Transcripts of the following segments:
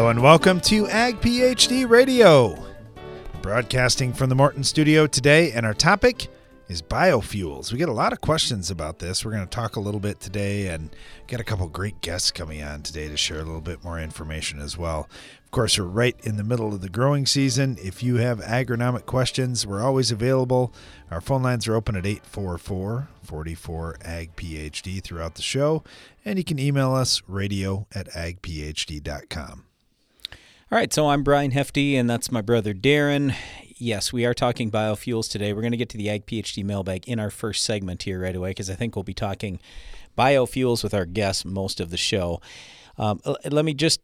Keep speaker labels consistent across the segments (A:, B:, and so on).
A: Hello and welcome to Ag PhD Radio. Broadcasting from the Morton studio today, and our topic is biofuels. We get a lot of questions about this. We're going to talk a little bit today and get a couple great guests coming on today to share a little bit more information as well. Of course, we're right in the middle of the growing season. If you have agronomic questions, we're always available. Our phone lines are open at 844 44 Ag PhD throughout the show, and you can email us radio at agphd.com.
B: All right, so I'm Brian Hefty, and that's my brother Darren. Yes, we are talking biofuels today. We're going to get to the Ag PhD mailbag in our first segment here right away because I think we'll be talking biofuels with our guests most of the show. Um, let me just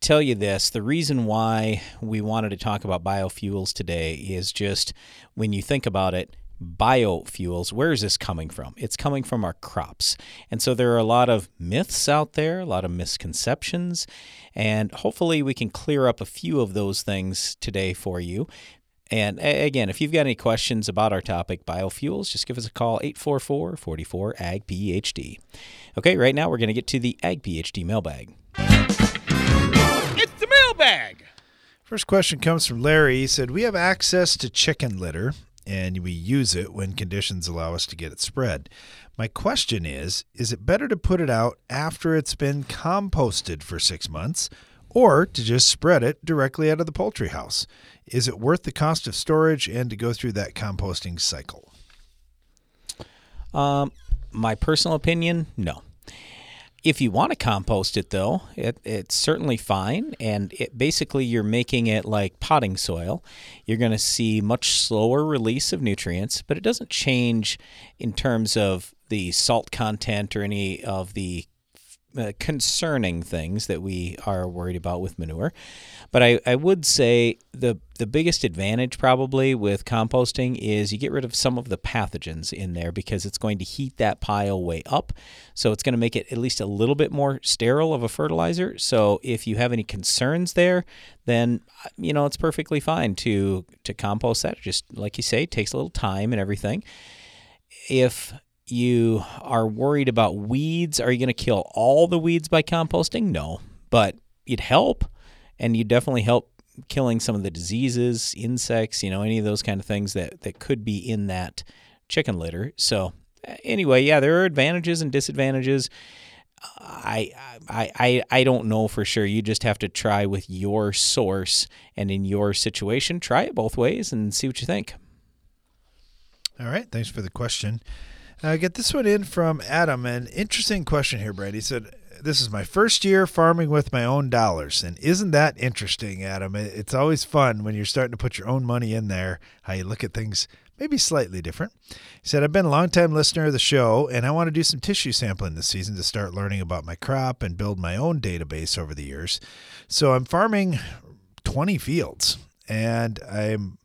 B: tell you this the reason why we wanted to talk about biofuels today is just when you think about it, biofuels, where is this coming from? It's coming from our crops. And so there are a lot of myths out there, a lot of misconceptions, and hopefully we can clear up a few of those things today for you. And again, if you've got any questions about our topic, biofuels, just give us a call, 844 44 AG PhD. Okay, right now we're going to get to the Ag PhD mailbag.
C: It's the mailbag!
A: First question comes from Larry. He said, We have access to chicken litter and we use it when conditions allow us to get it spread. My question is Is it better to put it out after it's been composted for six months or to just spread it directly out of the poultry house? Is it worth the cost of storage and to go through that composting cycle?
B: Um, my personal opinion, no. If you want to compost it, though, it, it's certainly fine. And it, basically, you're making it like potting soil. You're going to see much slower release of nutrients, but it doesn't change in terms of the salt content or any of the uh, concerning things that we are worried about with manure. But I, I would say the the biggest advantage probably with composting is you get rid of some of the pathogens in there because it's going to heat that pile way up. So it's going to make it at least a little bit more sterile of a fertilizer. So if you have any concerns there, then you know it's perfectly fine to to compost that. Just like you say, it takes a little time and everything. If you are worried about weeds, are you going to kill all the weeds by composting? No, but it'd help, and you definitely help killing some of the diseases, insects, you know, any of those kind of things that that could be in that chicken litter. So uh, anyway, yeah, there are advantages and disadvantages. I, I I I don't know for sure. You just have to try with your source and in your situation. Try it both ways and see what you think.
A: All right. Thanks for the question. I get this one in from Adam. An interesting question here, Brad. He said, This is my first year farming with my own dollars. And isn't that interesting, Adam? It's always fun when you're starting to put your own money in there, how you look at things maybe slightly different. He said, I've been a long-time listener of the show, and I want to do some tissue sampling this season to start learning about my crop and build my own database over the years. So I'm farming 20 fields, and I'm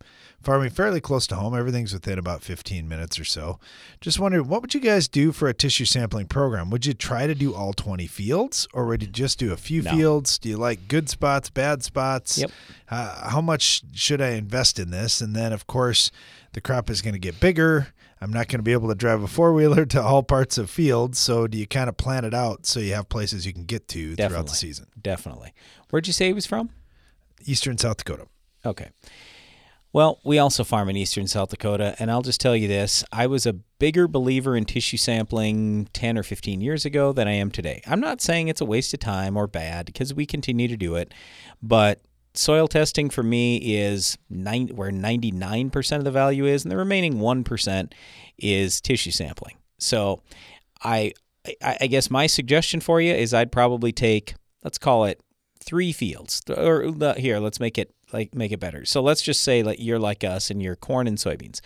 A: farming fairly close to home. Everything's within about 15 minutes or so. Just wondering, what would you guys do for a tissue sampling program? Would you try to do all 20 fields or would you just do a few no. fields? Do you like good spots, bad spots?
B: Yep.
A: Uh, how much should I invest in this? And then, of course, the crop is going to get bigger. I'm not going to be able to drive a four wheeler to all parts of fields. So, do you kind of plan it out so you have places you can get to
B: Definitely.
A: throughout the season?
B: Definitely. Where'd you say he was from?
A: Eastern South Dakota.
B: Okay. Well, we also farm in eastern South Dakota, and I'll just tell you this I was a bigger believer in tissue sampling 10 or 15 years ago than I am today. I'm not saying it's a waste of time or bad because we continue to do it, but soil testing for me is nine, where 99% of the value is, and the remaining 1% is tissue sampling. So I, I guess my suggestion for you is I'd probably take, let's call it three fields, or uh, here, let's make it like make it better. So let's just say like you're like us and you're corn and soybeans.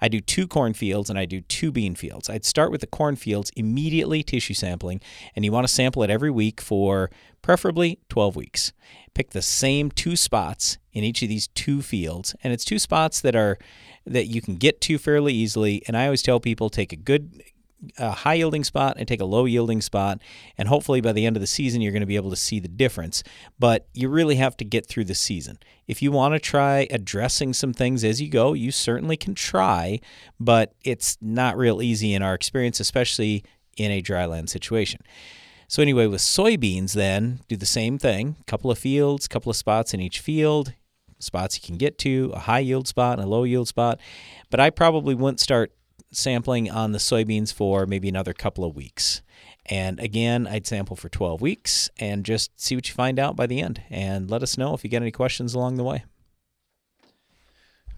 B: I do two corn fields and I do two bean fields. I'd start with the corn fields immediately tissue sampling, and you want to sample it every week for preferably 12 weeks. Pick the same two spots in each of these two fields, and it's two spots that are that you can get to fairly easily. And I always tell people take a good a high yielding spot and take a low yielding spot. And hopefully by the end of the season, you're going to be able to see the difference. But you really have to get through the season. If you want to try addressing some things as you go, you certainly can try, but it's not real easy in our experience, especially in a dryland situation. So anyway, with soybeans, then do the same thing. Couple of fields, couple of spots in each field, spots you can get to, a high yield spot and a low yield spot. But I probably wouldn't start sampling on the soybeans for maybe another couple of weeks. And again, I'd sample for 12 weeks and just see what you find out by the end. And let us know if you get any questions along the way.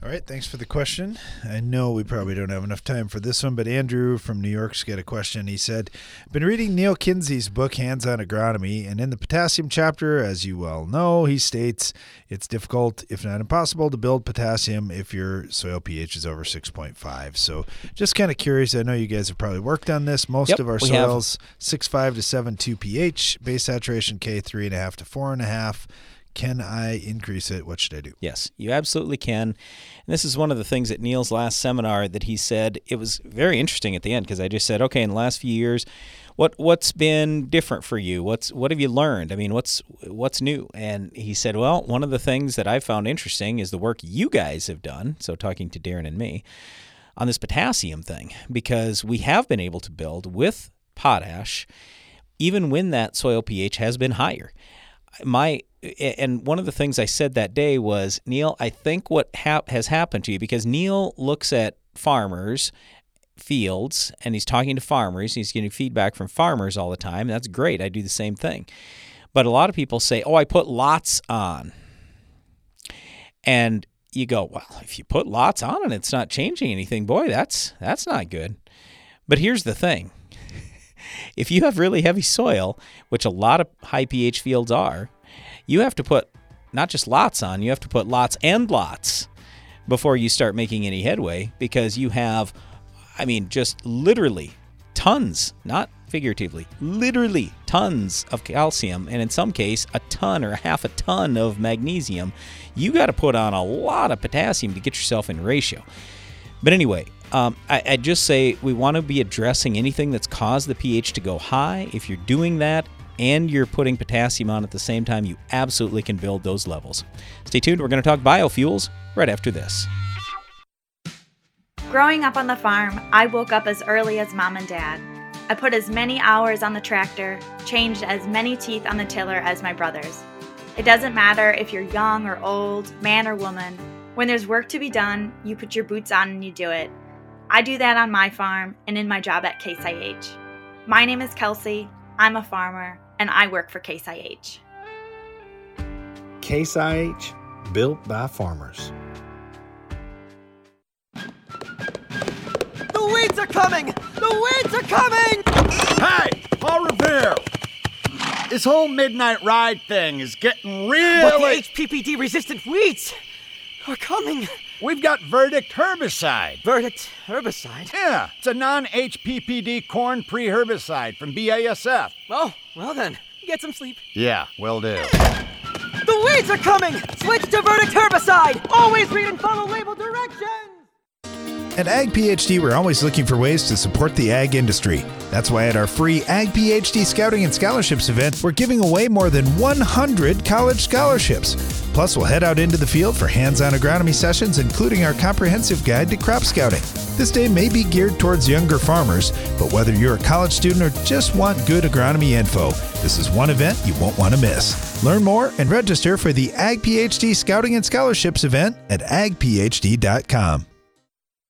A: All right, thanks for the question. I know we probably don't have enough time for this one, but Andrew from New York's got a question. He said, Been reading Neal Kinsey's book, Hands on Agronomy, and in the potassium chapter, as you well know, he states it's difficult, if not impossible, to build potassium if your soil pH is over 6.5. So just kind of curious. I know you guys have probably worked on this. Most
B: Yep,
A: of our
B: have.
A: soils, 6.5 to 7.2 pH, base saturation K, 3.5 to 4.5. Can I increase it? What should I do?
B: Yes, you absolutely can. And this is one of the things at Neal's last seminar that he said it was very interesting at the end because I just said, okay, in the last few years, what what's been different for you? What's what have you learned? I mean, what's what's new? And he said, well, one of the things that I found interesting is the work you guys have done. So talking to Darren and me on this potassium thing because we have been able to build with potash even when that soil pH has been higher. My and one of the things I said that day was Neal, I think what has happened to you because Neal looks at farmers fields and he's talking to farmers, he's getting feedback from farmers all the time. That's great. I do the same thing. But a lot of people say, "Oh, I put lots on." And you go, "Well, if you put lots on and it's not changing anything, boy, that's that's not good." But here's the thing if you have really heavy soil, which a lot of high pH fields are, you have to put not just lots on, you have to put lots and lots before you start making any headway because you have, I mean, just literally tons, not figuratively, literally tons of calcium, and in some case, a ton or half a ton of magnesium. You got to put on a lot of potassium to get yourself in ratio. But anyway, um, I, I just say we want to be addressing anything that's caused the pH to go high. If you're doing that and you're putting potassium on at the same time, you absolutely can build those levels. Stay tuned. We're going to talk biofuels right after this.
D: Growing up on the farm, I woke up as early as mom and dad. I put as many hours on the tractor, changed as many teeth on the tiller as my brothers. It doesn't matter if you're young or old, man or woman. When there's work to be done, you put your boots on and you do it. I do that on my farm and in my job at Case IH. My name is Kelsey, I'm a farmer, and I work for Case IH.
E: Case IH, built by farmers.
F: The weeds are coming! The weeds are coming!
C: Hey, Paul Revere! This whole midnight ride thing is getting
F: But the
C: really.
F: HPPD resistant weeds are coming!
C: We've got Verdict herbicide.
F: Verdict herbicide.
C: Yeah, it's a non HPPD corn pre herbicide from BASF.
F: Oh, well then, get some sleep.
C: Yeah, will do.
F: The weeds are coming! Switch to Verdict herbicide! Always read and follow label directions!
A: At Ag PhD, we're always looking for ways to support the ag industry. That's why at our free Ag PhD Scouting and Scholarships event, we're giving away more than 100 college scholarships. Plus, we'll head out into the field for hands on agronomy sessions, including our comprehensive guide to crop scouting. This day may be geared towards younger farmers, but whether you're a college student or just want good agronomy info, this is one event you won't want to miss. Learn more and register for the Ag PhD Scouting and Scholarships event at agphd.com.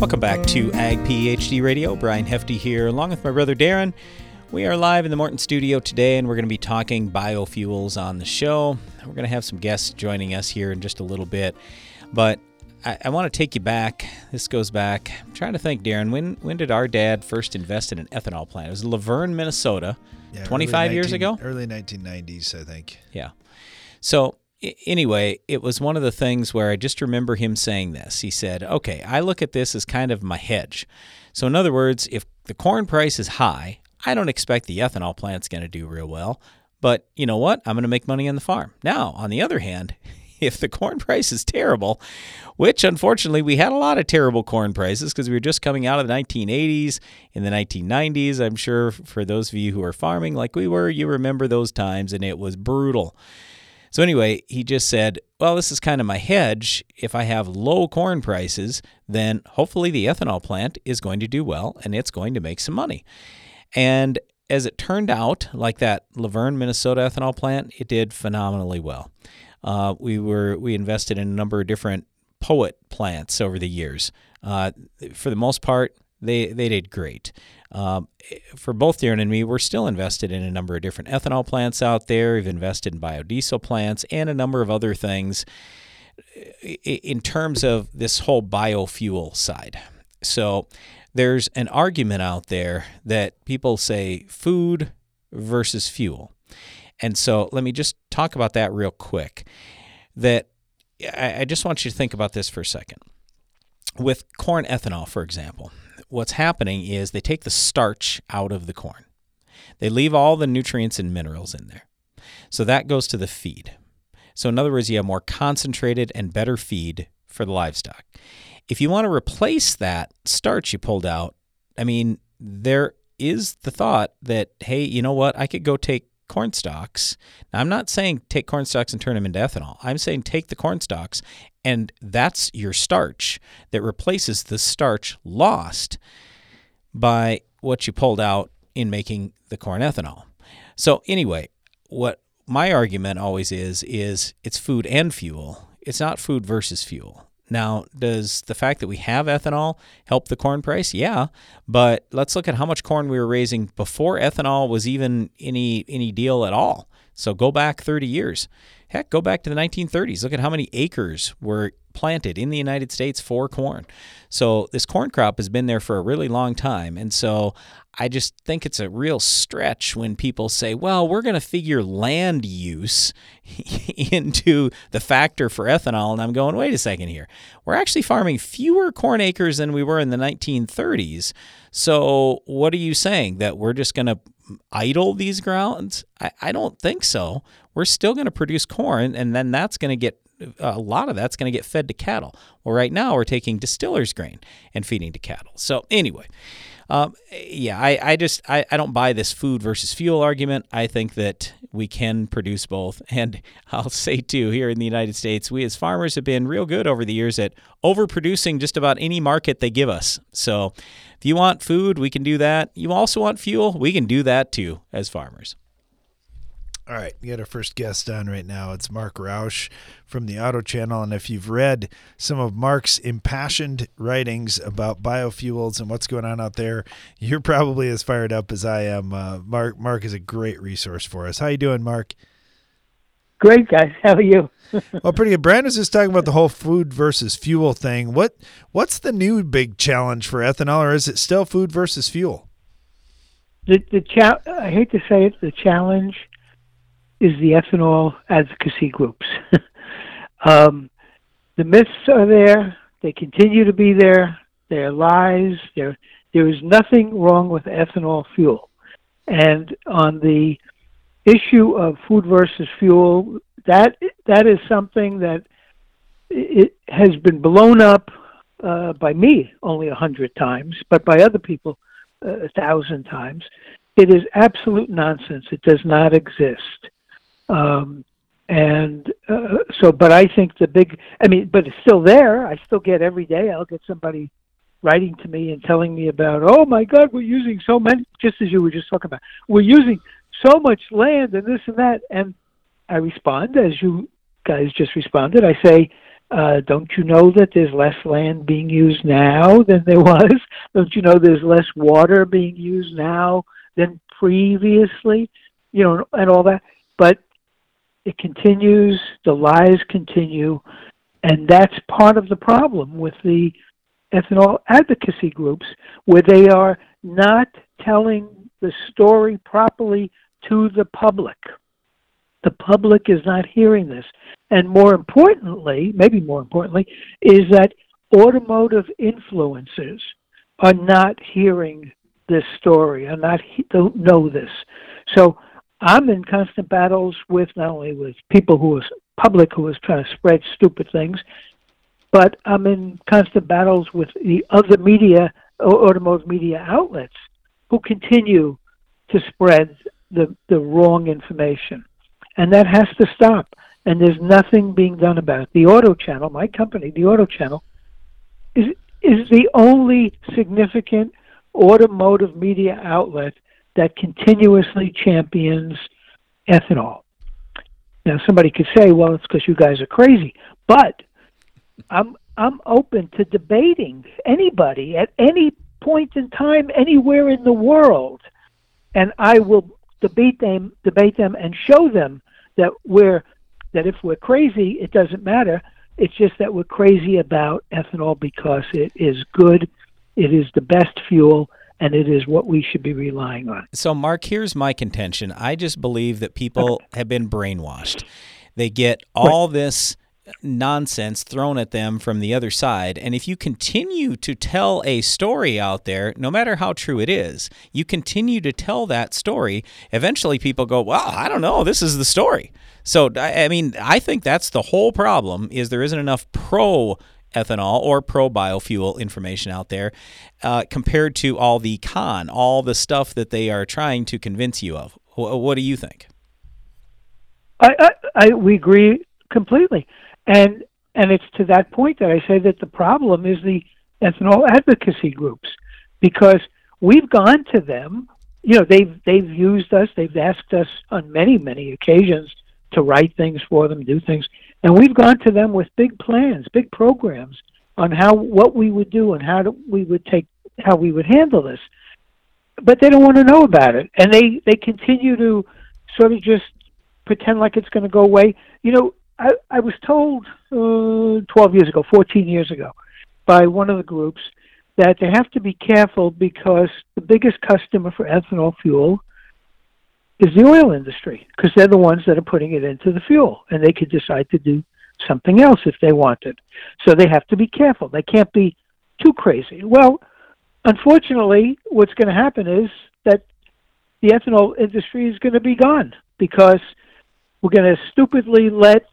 B: Welcome back to Ag PhD Radio. Brian Hefty here, along with my brother Darren. We are live in the Morton studio today, and we're going to be talking biofuels on the show. We're going to have some guests joining us here in just a little bit, but I, I want to take you back. This goes back. I'm trying to think, Darren. When when did our dad first invest in an ethanol plant? It was Luverne, Minnesota,
A: Yeah,
B: 25
A: early
B: years ago.
A: Early 1990s, I think.
B: Yeah. So anyway, it was one of the things where I just remember him saying this. He said, "Okay, I look at this as kind of my hedge." So in other words, if the corn price is high, I don't expect the ethanol plant's going to do real well. But you know what? I'm going to make money on the farm. Now, on the other hand, if the corn price is terrible, which unfortunately we had a lot of terrible corn prices because we were just coming out of the 1980s, in the 1990s, I'm sure for those of you who are farming like we were, you remember those times and it was brutal. So, anyway, he just said, Well, this is kind of my hedge. If I have low corn prices, then hopefully the ethanol plant is going to do well and it's going to make some money. And as it turned out, like that Luverne, Minnesota ethanol plant, it did phenomenally well. Uh, we were we invested in a number of different POET plants over the years. Uh, for the most part, they they did great. Um, for both Darren and me, we're still invested in a number of different ethanol plants out there. We've invested in biodiesel plants and a number of other things in terms of this whole biofuel side. So there's an argument out there that people say food versus fuel. And so let me just talk about that real quick. That I just want you to think about this for a second. With corn ethanol, for example, what's happening is they take the starch out of the corn. They leave all the nutrients and minerals in there. So that goes to the feed. So, in other words, you have more concentrated and better feed for the livestock. If you want to replace that starch you pulled out, I mean, there is the thought that, hey, you know what? I could go take corn stalks. Now, I'm not saying take corn stalks and turn them into ethanol. I'm saying take the corn stalks and that's your starch that replaces the starch lost by what you pulled out in making the corn ethanol. So anyway, what my argument always is is it's food and fuel. It's not food versus fuel. Now, does the fact that we have ethanol help the corn price? Yeah, but let's look at how much corn we were raising before ethanol was even any any deal at all. So go back 30 years. Heck, go back to the 1930s. Look at how many acres were planted in the United States for corn. So this corn crop has been there for a really long time. And so I just think it's a real stretch when people say, well, we're going to figure land use into the factor for ethanol. And I'm going, wait a second here. We're actually farming fewer corn acres than we were in the 1930s. So what are you saying? That we're just going to idle these grounds? I, I don't think so. We're still going to produce corn, and then that's going to get a lot of that's going to get fed to cattle. Well, right now we're taking distiller's grain and feeding to cattle. So anyway, um, yeah, I, I just I, I don't buy this food versus fuel argument. I think that we can produce both. And I'll say too, here in the United States, we as farmers have been real good over the years at overproducing just about any market they give us. So if you want food, we can do that. You also want fuel, we can do that too as farmers.
A: All right, we got our first guest on right now. It's Marc Rauch from the Auto Channel. And if you've read some of Mark's impassioned writings about biofuels and what's going on out there, you're probably as fired up as I am. Uh, Mark Mark is a great resource for us. How you doing, Mark?
G: Great, guys. How are you?
A: well, pretty good. Brian was just talking about the whole food versus fuel thing. What what's the new big challenge for ethanol, or is it still food versus fuel?
G: The the cha- I hate to say it, the challenge is the ethanol advocacy groups. um, the myths are there. They continue to be there. They're lies. There, there is nothing wrong with ethanol fuel. And on the issue of food versus fuel, that that is something that it has been blown up uh, by me only a hundred times, but by other people uh, a thousand times. It is absolute nonsense. It does not exist. Um, and uh, so, but I think the big, I mean, but it's still there. I still get every day, I'll get somebody writing to me and telling me about, oh my God, we're using so many, just as you were just talking about, we're using so much land and this and that. And I respond, as you guys just responded, I say, uh, don't you know that there's less land being used now than there was? Don't you know there's less water being used now than previously? You know, and all that. But it continues, the lies continue, and that's part of the problem with the ethanol advocacy groups where they are not telling the story properly to the public. The public is not hearing this. And more importantly, maybe more importantly, is that automotive influencers are not hearing this story, are not don't know this. So I'm in constant battles with not only with people who are public who is trying to spread stupid things, but I'm in constant battles with the other media, automotive media outlets, who continue to spread the the wrong information, and that has to stop. And there's nothing being done about it. The Auto Channel, my company, the Auto Channel, is is the only significant automotive media outlet that continuously champions ethanol. Now, somebody could say, "Well, it's because you guys are crazy," but I'm I'm open to debating anybody at any point in time, anywhere in the world, and I will debate them, debate them, and show them that we're that if we're crazy, it doesn't matter. It's just that we're crazy about ethanol because it is good, it is the best fuel, and it is what we should be relying on.
B: So, Mark, here's my contention. I just believe that people have been brainwashed. They get all right. this nonsense thrown at them from the other side. And if you continue to tell a story out there, no matter how true it is, you continue to tell that story, eventually people go, Well, I don't know, this is the story. So, I mean, I think that's the whole problem is there isn't enough pro ethanol or pro biofuel information out there uh, compared to all the con, all the stuff that they are trying to convince you of. What do you think?
G: I, I, I we agree completely, and and it's to that point that I say that the problem is the ethanol advocacy groups because we've gone to them. You know, they've they've used us. They've asked us on many many occasions to write things for them, do things, and we've gone to them with big plans, big programs on how what we would do and how to, we would take how we would handle this. But they don't want to know about it, and they they continue to sort of just pretend like it's going to go away. You know, I I was told uh, 12 years ago, 14 years ago, by one of the groups that they have to be careful because the biggest customer for ethanol fuel is the oil industry because they're the ones that are putting it into the fuel and they could decide to do something else if they wanted. So they have to be careful. They can't be too crazy. Well, unfortunately, what's going to happen is that the ethanol industry is going to be gone because we're going to stupidly let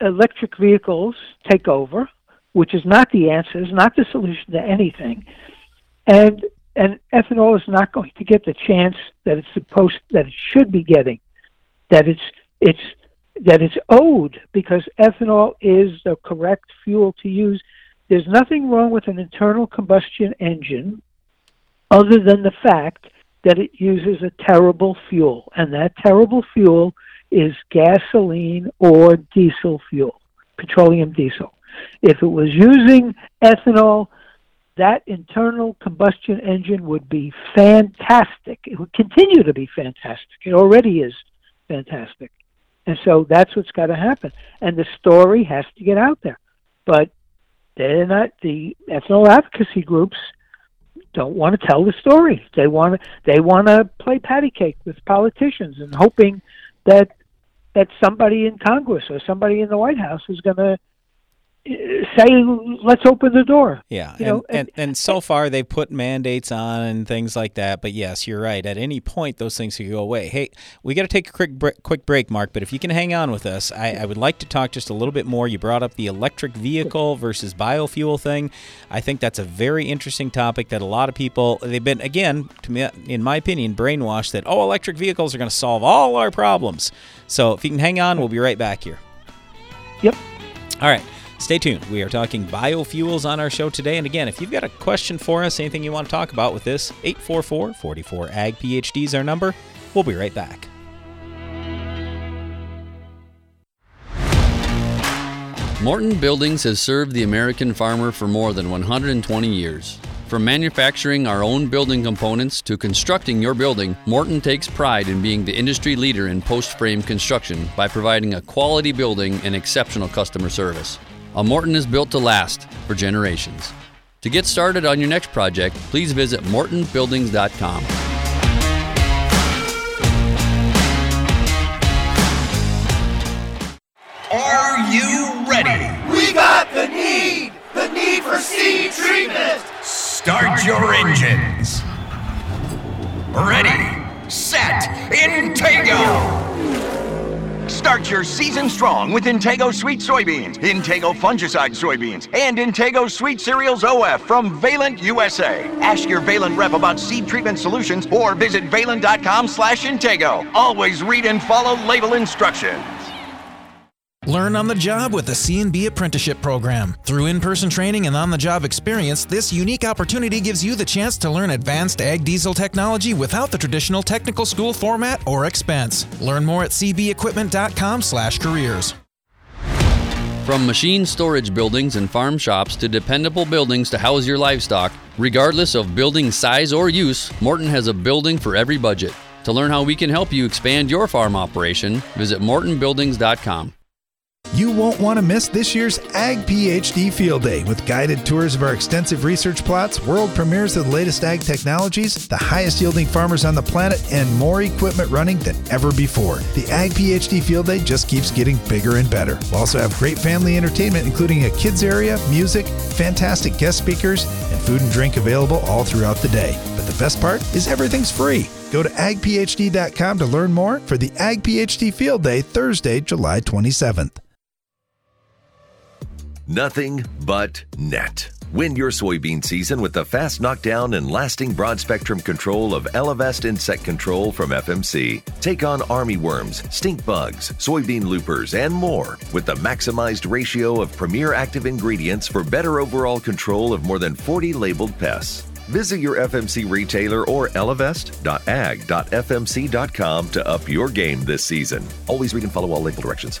G: electric vehicles take over, which is not the answer, is not the solution to anything. And and ethanol is not going to get the chance that it's supposed that it should be getting, that it's it's that it's owed because ethanol is the correct fuel to use. There's nothing wrong with an internal combustion engine other than the fact that it uses a terrible fuel, and that terrible fuel is gasoline or diesel fuel, petroleum diesel. If it was using ethanol, that internal combustion engine would be fantastic. It would continue to be fantastic. It already is fantastic. And so that's what's got to happen. And the story has to get out there. But they're not, the ethanol advocacy groups don't want to tell the story. They want to, they want to play patty cake with politicians and hoping that that somebody in Congress or somebody in the White House is going to say let's open the door.
B: Yeah and, know, and, and, and so far they've put mandates on and things like that but yes you're right. At any point those things could go away. Hey we got to take a quick break, quick break mark but if you can hang on with us I, I would like to talk just a little bit more. You brought up the electric vehicle versus biofuel thing. I think that's a very interesting topic that a lot of people they've been again to me in my opinion brainwashed that oh electric vehicles are going to solve all our problems. So if you can hang on we'll be right back here.
G: Yep.
B: All right Stay tuned. We are talking biofuels on our show today. And again, if you've got a question for us, anything you want to talk about with this, 844 44 AG PhD is our number. We'll be right back.
H: Morton Buildings has served the American farmer for more than 120 years. From manufacturing our own building components to constructing your building, Morton takes pride in being the industry leader in post frame construction by providing a quality building and exceptional customer service. A Morton is built to last for generations. To get started on your next project, please visit mortonbuildings.com.
I: Are you ready?
J: We got the need! The need for seed treatment!
I: Start your engines. Ready, set, Intego!
K: Start your season strong with Intego Suite Soybeans, Intego Fungicide Soybeans, and Intego Suite Cereals OF from Valent USA. Ask your Valent rep about seed treatment solutions or visit valent.com slash Intego. Always read and follow label instructions.
L: Learn on the job with the C&B Apprenticeship Program. Through in-person training and on-the-job experience, this unique opportunity gives you the chance to learn advanced ag diesel technology without the traditional technical school format or expense. Learn more at cbequipment.com/careers.
H: From machine storage buildings and farm shops to dependable buildings to house your livestock, regardless of building size or use, Morton has a building for every budget. To learn how we can help you expand your farm operation, visit mortonbuildings.com.
A: You won't want to miss this year's Ag PhD Field Day with guided tours of our extensive research plots, world premieres of the latest ag technologies, the highest yielding farmers on the planet, and more equipment running than ever before. The Ag PhD Field Day just keeps getting bigger and better. We'll also have great family entertainment, including a kids area, music, fantastic guest speakers, and food and drink available all throughout the day. But the best part is everything's free. Go to agphd.com to learn more for the Ag PhD Field Day Thursday, July 27th.
M: Nothing but net. Win your soybean season with the fast knockdown and lasting broad spectrum control of Elevest Insect Control from FMC. Take on army worms, stink bugs, soybean loopers, and more with the maximized ratio of premier active ingredients for better overall control of more than 40 labeled pests. Visit your FMC retailer or elevest.ag.fmc.com to up your game this season. Always read and follow all label directions.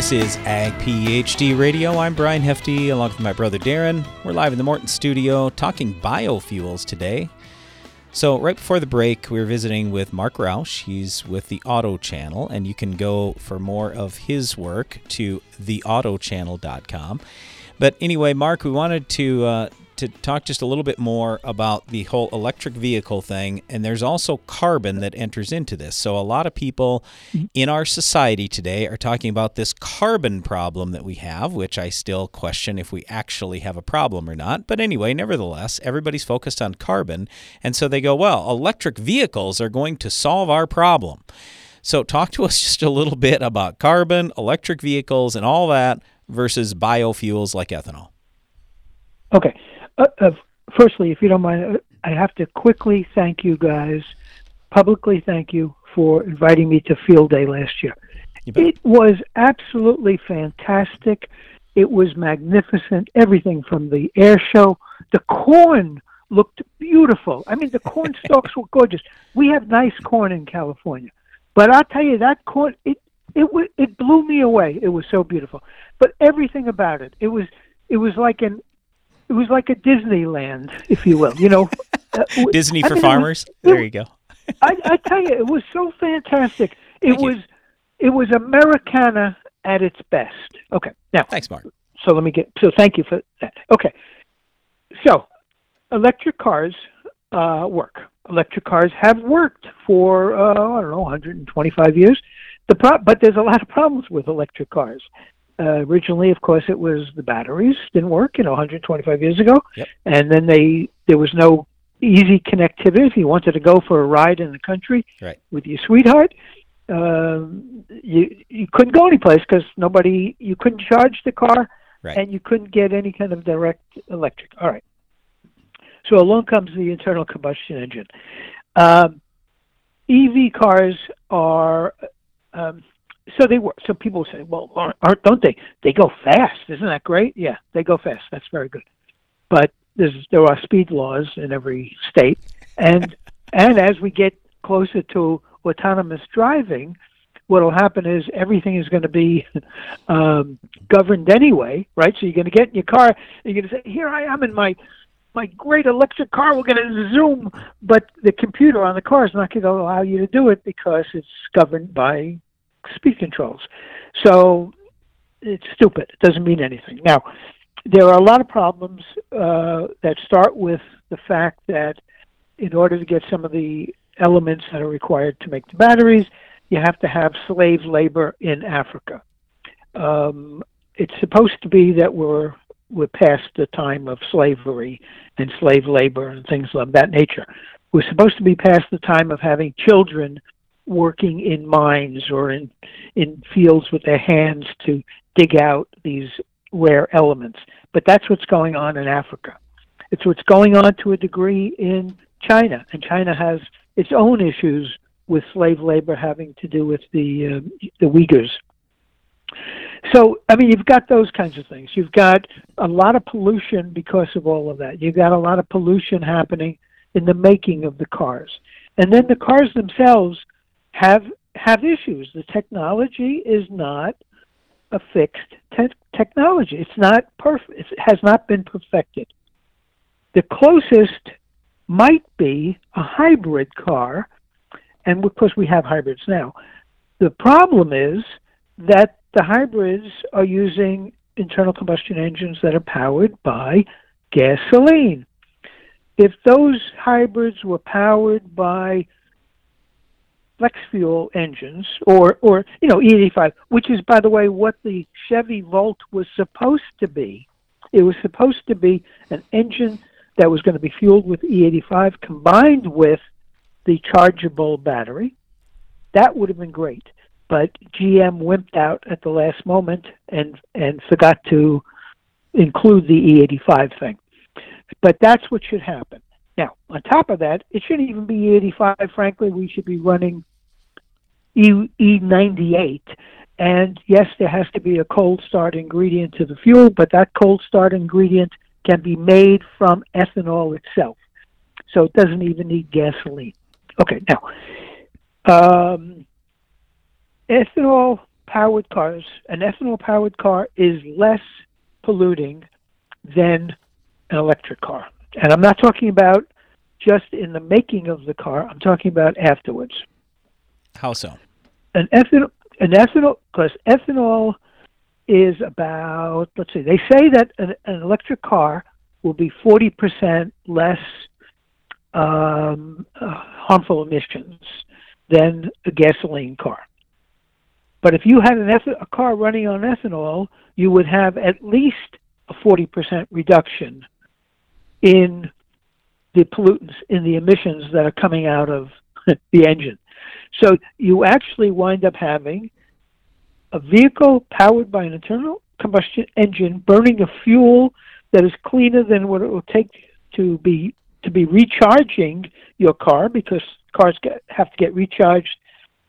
B: This is Ag PhD Radio. I'm Brian Hefty, along with my brother Darren. We're live in the Morton studio talking biofuels today. So, right before the break, we were visiting with Marc Rauch. He's with the Auto Channel, and you can go for more of his work to theautochannel.com. But anyway, Mark, we wanted to uh, to talk just a little bit more about the whole electric vehicle thing. And there's also carbon that enters into this. So a lot of people mm-hmm. in our society today are talking about this carbon problem that we have, which I still question if we actually have a problem or not. But anyway, nevertheless, everybody's focused on carbon. And so they go, well, electric vehicles are going to solve our problem. So, talk to us just a little bit about carbon, electric vehicles, and all that versus biofuels like ethanol.
G: Okay. Uh, uh, firstly, if you don't mind, uh, I have to quickly thank you guys, publicly thank you for inviting me to Field Day last year. It was absolutely fantastic. It was magnificent. Everything from the air show, the corn looked beautiful. I mean, the corn stalks were gorgeous. We have nice corn in California, but I'll tell you that corn it it it blew me away. It was so beautiful. But everything about it, it was it was like an it was like a Disneyland, if you will. You know,
B: uh, Disney I for mean, farmers. Was, there you go.
G: I, I tell you, it was so fantastic. It Thank was you. it was Americana at its best. Okay, now
B: thanks, Mark.
G: So let me get. So thank you for that. Okay, so electric cars uh, work. Electric cars have worked for uh, I don't know 125 years. The pro- but there's a lot of problems with electric cars. Uh, originally, of course, it was the batteries didn't work, you know, 125 years ago,
B: yep.
G: and then they there was no easy connectivity. If you wanted to go for a ride in the country
B: right.
G: with your sweetheart, um, you you couldn't go anyplace because nobody you couldn't charge the car,
B: right.
G: and you couldn't get any kind of direct electric. All right. So along comes the internal combustion engine. Um, EV cars are um, so they work. So people say, well, aren't don't they? They go fast. Isn't that great? Yeah, they go fast. That's very good. But there's there are speed laws in every state, and And as we get closer to autonomous driving, what will happen is everything is going to be um, governed anyway, right? So you're going to get in your car, you're going to say, "Here I am in my my great electric car. We're going to zoom," but the computer on the car is not going to allow you to do it because it's governed by speed controls. So it's stupid. It doesn't mean anything. Now, there are a lot of problems uh, that start with the fact that in order to get some of the elements that are required to make the batteries, you have to have slave labor in Africa. Um, it's supposed to be that we're we're past the time of slavery and slave labor and things of that nature. We're supposed to be past the time of having children working in mines or in in fields with their hands to dig out these rare elements. But that's what's going on in Africa. It's what's going on to a degree in China, and China has its own issues with slave labor having to do with the uh, the Uyghurs. So, I mean, you've got those kinds of things. You've got a lot of pollution because of all of that. You've got a lot of pollution happening in the making of the cars, and then the cars themselves have have issues. The technology is not a fixed te- technology. It's not perfect. It has not been perfected. The closest might be a hybrid car, and of course we have hybrids now. The problem is that the hybrids are using internal combustion engines that are powered by gasoline. If those hybrids were powered by flex fuel engines or or you know E85 which is by the way what the Chevy Volt was supposed to be. It was supposed to be an engine that was going to be fueled with E85 combined with the chargeable battery. That would have been great but GM wimped out at the last moment and and forgot to include the E85 thing. But that's what should happen. Now, on top of that, it shouldn't even be E85. Frankly, we should be running E E98. And yes, there has to be a cold start ingredient to the fuel, but that cold start ingredient can be made from ethanol itself. So it doesn't even need gasoline. Okay, now, um, ethanol powered cars, an ethanol powered car is less polluting than an electric car. And I'm not talking about just in the making of the car, I'm talking about afterwards.
B: How so?
G: An ethanol, an ethanol, because ethanol is about, let's see, they say that an, an electric car will be 40% less um, uh, harmful emissions than a gasoline car. But if you had an eth- a car running on ethanol, you would have at least a 40% reduction in the pollutants, in the emissions that are coming out of the engine. So you actually wind up having a vehicle powered by an internal combustion engine burning a fuel that is cleaner than what it will take to be to be recharging your car because cars get, have to get recharged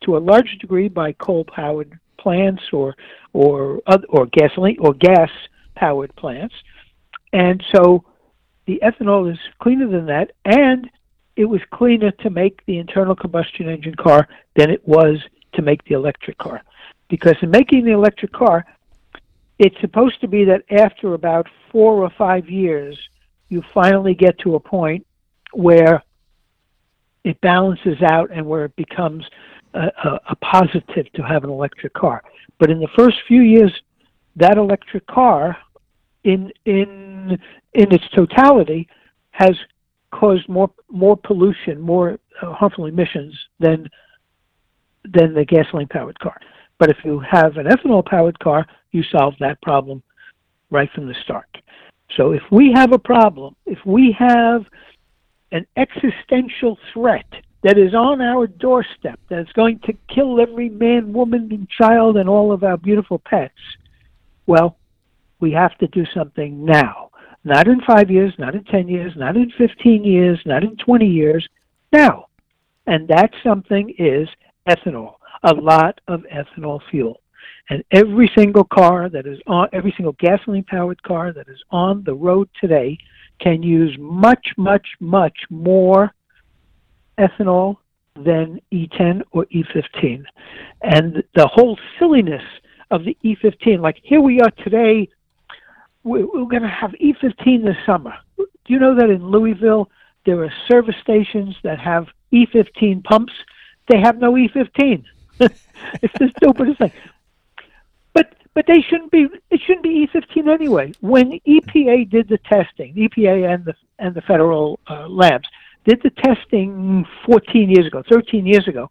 G: to a large degree by coal powered plants or or or gasoline or gas powered plants. And so the ethanol is cleaner than that and it was cleaner to make the internal combustion engine car than it was to make the electric car. Because in making the electric car, it's supposed to be that after about four or five years, you finally get to a point where it balances out and where it becomes a, a, a positive to have an electric car. But in the first few years, that electric car, in in in its totality, has caused more more pollution, more uh, harmful emissions than than the gasoline powered car. But if you have an ethanol powered car, you solve that problem right from the start. So if we have a problem, if we have an existential threat that is on our doorstep, that is going to kill every man, woman, and child and all of our beautiful pets, well, we have to do something now. Not in five years, not in 10 years, not in 15 years, not in 20 years, now. And that something is ethanol, a lot of ethanol fuel. And every single car that is on, every single gasoline powered car that is on the road today can use much, much, much more ethanol than E10 or E15. And the whole silliness of the E15, like here we are today, we're, going to have E15 this summer. Do you know that in Louisville, there are service stations that have E15 pumps? They have no E15. it's the stupidest thing. But but they shouldn't be. It shouldn't be E15 anyway. When EPA did the testing, EPA and the and the federal uh, labs did the testing 14 years ago, 13 years ago.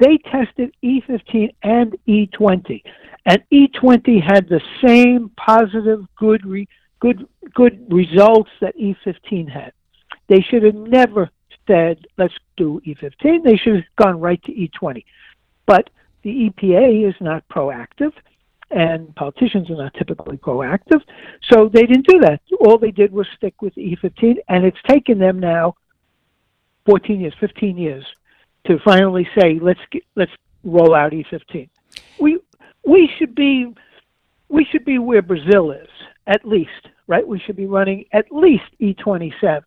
G: They tested E15 and E20, and E20 had the same positive, good, re, good, good results that E15 had. They should have never said, "Let's do E15." They should have gone right to E20. But the EPA is not proactive and politicians are not typically proactive. So they didn't do that. All they did was stick with E15, and it's taken them now 14 years, 15 years to finally say, let's get, let's roll out E15. We we should be we should be where Brazil is at least, right? We should be running at least E27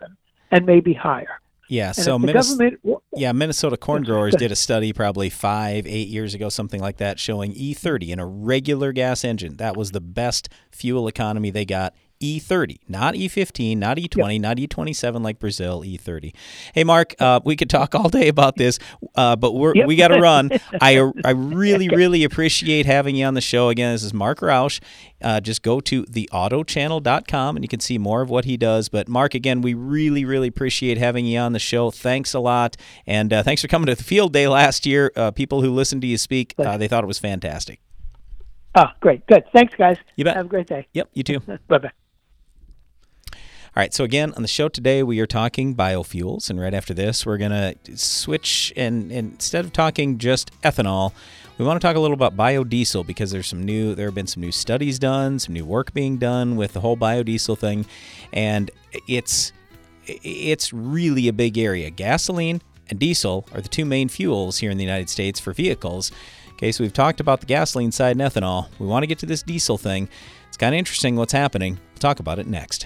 G: and maybe higher.
B: Yeah,
G: And
B: so
G: if the
B: Minnesota,
G: government-
B: yeah, Minnesota corn growers did a study probably five, eight years ago, something like that, showing E30 in a regular gas engine. That was the best fuel economy they got. E30, not E15, not E20, not E27 like Brazil, E30. Hey, Marc, uh, we could talk all day about this, uh, but we're,
N: Yep.
B: we got to run. I I really, really appreciate having you on the show again. This is Marc Rauch. Uh, just go to theautochannel.com and you can see more of what he does. But, Marc, again, we really, really appreciate having you on the show. Thanks a lot. And uh, thanks for coming to the field day last year. Uh, people who listened to you speak, uh, they thought it was fantastic.
G: Oh, great, good. Thanks, guys.
B: You bet.
G: Have a great day.
B: Yep, you too.
G: bye bye.
B: All right, so again, on the show today, we are talking biofuels, and right after this, we're going to switch and, and instead of talking just ethanol, we want to talk a little about biodiesel because there's some new there have been some new studies done, some new work being done with the whole biodiesel thing, and it's it's really a big area. Gasoline and diesel are the two main fuels here in the United States for vehicles. Okay, so we've talked about the gasoline side and ethanol. We want to get to this diesel thing. It's kind of interesting what's happening. We'll talk about it next.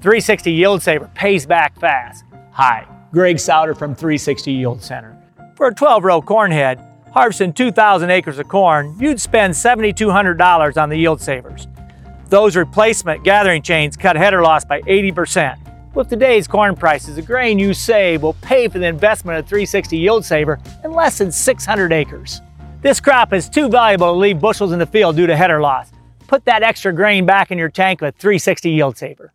O: 360 Yield Saver pays back fast. Hi, Greg Sauder from 360 Yield Center. For a 12 row corn head, harvesting 2,000 acres of corn, you'd spend $7,200 on the Yield Savers. Those replacement gathering chains cut header loss by 80%. With today's corn prices, the grain you save will pay for the investment of 360 Yield Saver in less than 600 acres. This crop is too valuable to leave bushels in the field due to header loss. Put that extra grain back in your tank with 360 Yield Saver.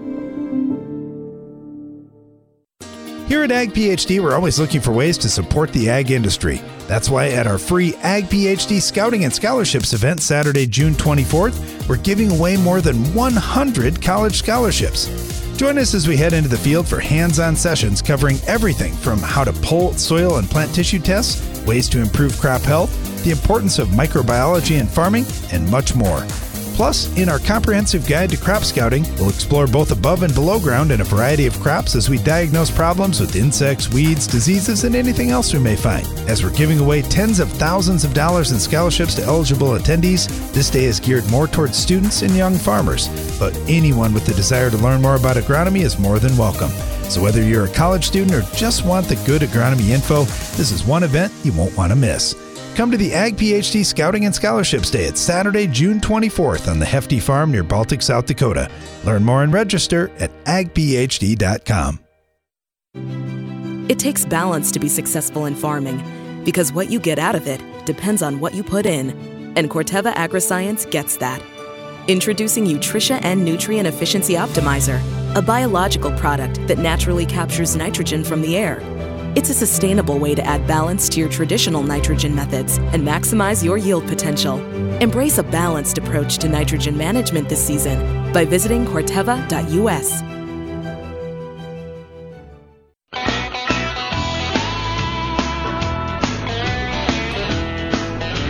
A: Here at Ag PhD, we're always looking for ways to support the ag industry. That's why at our free Ag PhD Scouting and Scholarships event Saturday, June 24th, we're giving away more than 100 college scholarships. Join us as we head into the field for hands on sessions covering everything from how to pull soil and plant tissue tests, ways to improve crop health, the importance of microbiology in farming, and much more. Plus, in our comprehensive guide to crop scouting, we'll explore both above and below ground in a variety of crops as we diagnose problems with insects, weeds, diseases, and anything else we may find. As we're giving away tens of thousands of dollars in scholarships to eligible attendees, this day is geared more towards students and young farmers. But anyone with the desire to learn more about agronomy is more than welcome. So whether you're a college student or just want the good agronomy info, this is one event you won't want to miss. Come to the Ag PhD Scouting and Scholarships Day. It's Saturday, June 24th on the Hefty Farm near Baltic, South Dakota. Learn more and register at agphd.com.
N: It takes balance to be successful in farming because what you get out of it depends on what you put in. And Corteva Agriscience gets that. Introducing Utrisha N Nutrient Efficiency Optimizer, a biological product that naturally captures nitrogen from the air. It's a sustainable way to add balance to your traditional nitrogen methods and maximize your yield potential. Embrace a balanced approach to nitrogen management this season by visiting Corteva.us.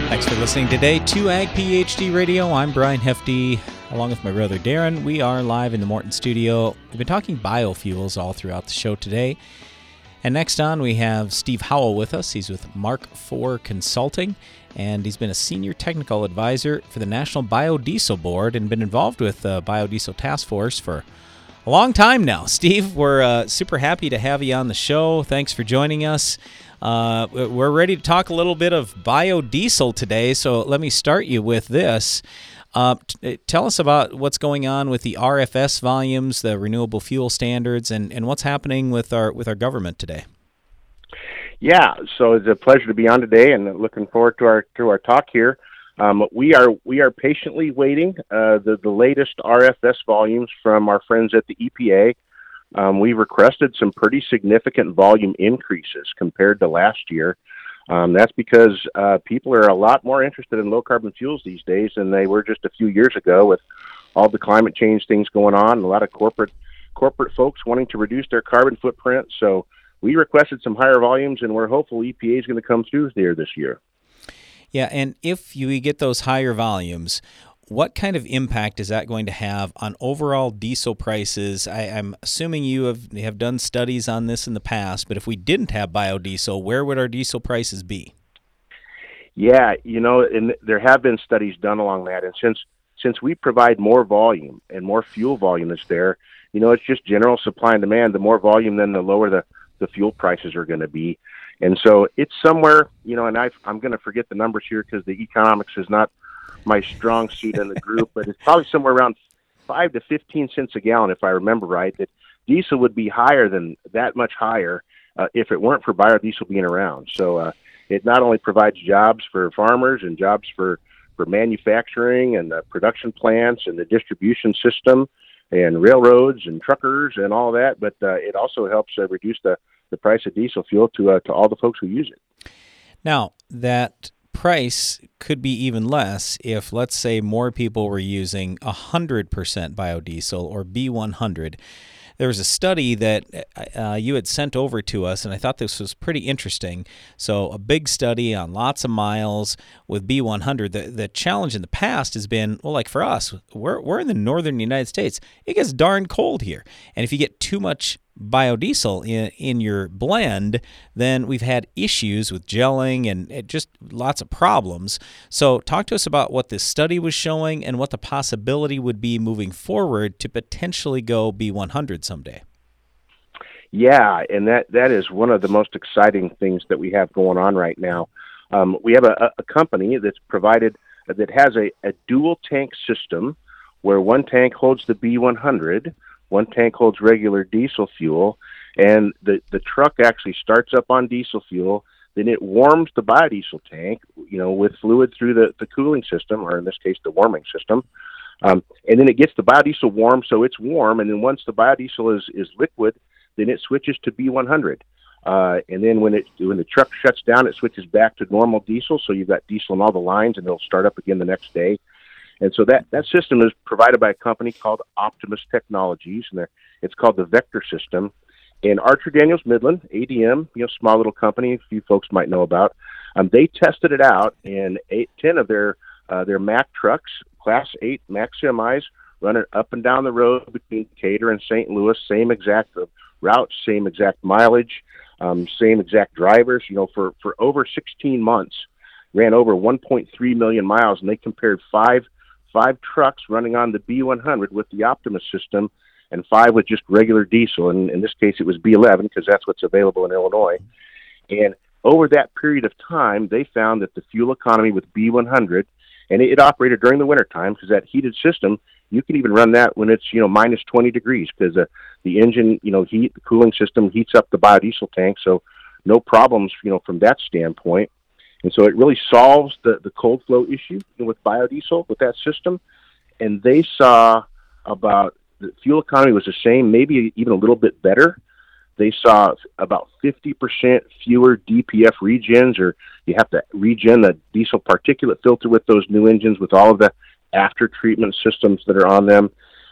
B: Thanks for listening today to Ag PhD Radio. I'm Brian Hefty, along with my brother Darren. We are live in the Morton studio. We've been talking biofuels all throughout the show today. And next on, we have Steve Howell with us. He's with Mark IV Consulting, and he's been a senior technical advisor for the National Biodiesel Board and been involved with the Biodiesel Task Force for a long time now. Steve, we're uh, super happy to have you on the show. Thanks for joining us. Uh, we're ready to talk a little bit of biodiesel today, so let me start you with this. Uh, t- tell us about what's going on with the RFS volumes, the renewable fuel standards, and, and what's happening with our with our government today.
P: Yeah, so it's a pleasure to be on today, and looking forward to our to our talk here. Um, we are we are patiently waiting uh, the the latest RFS volumes from our friends at the EPA. Um, we requested some pretty significant volume increases compared to last year. Um, that's because uh, people are a lot more interested in low carbon fuels these days than they were just a few years ago with all the climate change things going on and a lot of corporate corporate folks wanting to reduce their carbon footprint. So we requested some higher volumes, and we're hopeful EPA is going to come through there this year.
B: Yeah, and if you get those higher volumes, what kind of impact is that going to have on overall diesel prices? I, am assuming you have have done studies on this in the past, but if we didn't have biodiesel, where would our diesel prices be?
P: Yeah, you know, and there have been studies done along that, and since since we provide more volume and more fuel volume that's there, you know, it's just general supply and demand. The more volume, then the lower the the fuel prices are going to be. And so it's somewhere, you know, and i am going to forget the numbers here because the economics is not my strong suit in the group, but it's probably somewhere around five to fifteen cents a gallon, if I remember right. That diesel would be higher than that much higher uh, if it weren't for biodiesel being around. So uh, it not only provides jobs for farmers and jobs for for manufacturing and the production plants and the distribution system and railroads and truckers and all that, but uh, it also helps uh, reduce the, the price of diesel fuel to uh, to all the folks who use it.
B: Now that price could be even less if, let's say, more people were using 100% biodiesel or B100. There was a study that uh, you had sent over to us, and I thought this was pretty interesting. So, a big study on lots of miles with B100. The, the challenge in the past has been well, like for us, we're, we're in the northern United States. It gets darn cold here. And if you get too much biodiesel in, in your blend, then we've had issues with gelling and just lots of problems. So, talk to us about what this study was showing and what the possibility would be moving forward to potentially go B100 someday.
P: Yeah, and that that is one of the most exciting things that we have going on right now. Um, we have a, a company that's provided that has a, a dual tank system where one tank holds the B100 one tank holds regular diesel fuel, and the the truck actually starts up on diesel fuel. Then it warms the biodiesel tank, you know, with fluid through the, the cooling system, or in this case, the warming system. Um, and then it gets the biodiesel warm, so it's warm. And then once the biodiesel is, is liquid, then it switches to B100. Uh, and then when it when the truck shuts down, it switches back to normal diesel. So you've got diesel in all the lines, and it'll start up again the next day. And so that, that system is provided by a company called Optimus Technologies, and it's called the Vector System. And Archer Daniels Midland, ADM, you know, small little company, a few folks might know about. Um, they tested it out, and eight, ten of their uh, their Mack trucks, Class Eight Mack semis, running up and down the road between Decatur and St. Louis, same exact route, same exact mileage, um, same exact drivers. You know, for for over 16 months, ran over 1.3 million miles, and they compared five five trucks running on the B100 with the Optimus system, and five with just regular diesel. And in this case, it was B11 because that's what's available in Illinois. And over that period of time, they found that the fuel economy with B100, and it, operated during the wintertime because that heated system, you can even run that when it's you know minus 20 degrees because uh, the engine, you know, heat the cooling system heats up the biodiesel tank, so no problems, you know, from that standpoint. And so it really solves the, the cold flow issue with biodiesel with that system. And they saw about the fuel economy was the same, maybe even a little bit better. They saw about 50% fewer DPF regens, or you have to regen the diesel particulate filter with those new engines with all of the after treatment systems that are on them.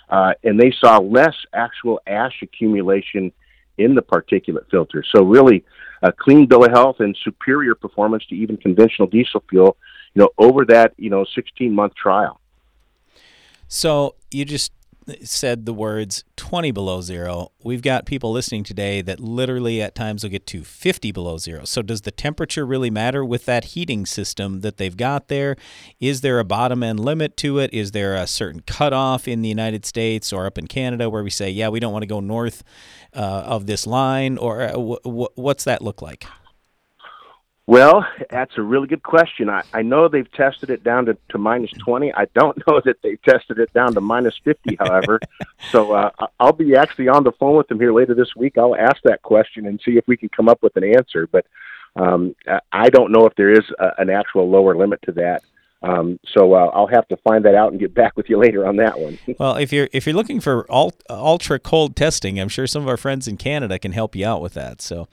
P: Uh, and they saw less actual ash accumulation in the particulate filter. So really, a clean bill of health and superior performance to even conventional diesel fuel, you know, over that you know 16 month trial.
B: So you just said the words 20 below zero. We've got people listening today that literally at times will get to 50 below zero. So, does the temperature really matter with that heating system that they've got there? Is there a bottom end limit to it? Is there a certain cutoff in the United States or up in Canada where we say, yeah, we don't want to go north uh, of this line? Or uh, w- w- what's that look like?
P: Well, that's a really good question. I, I know they've tested it down to, to minus 20. I don't know that they've tested it down to minus 50, however. so uh, I'll be actually on the phone with them here later this week. I'll ask that question and see if we can come up with an answer. But um, I don't know if there is a, an actual lower limit to that. Um, so uh, I'll have to find that out and get back with you later on that one.
B: well, if you're if you're looking for ultra cold testing, I'm sure some of our friends in Canada can help you out with that. So,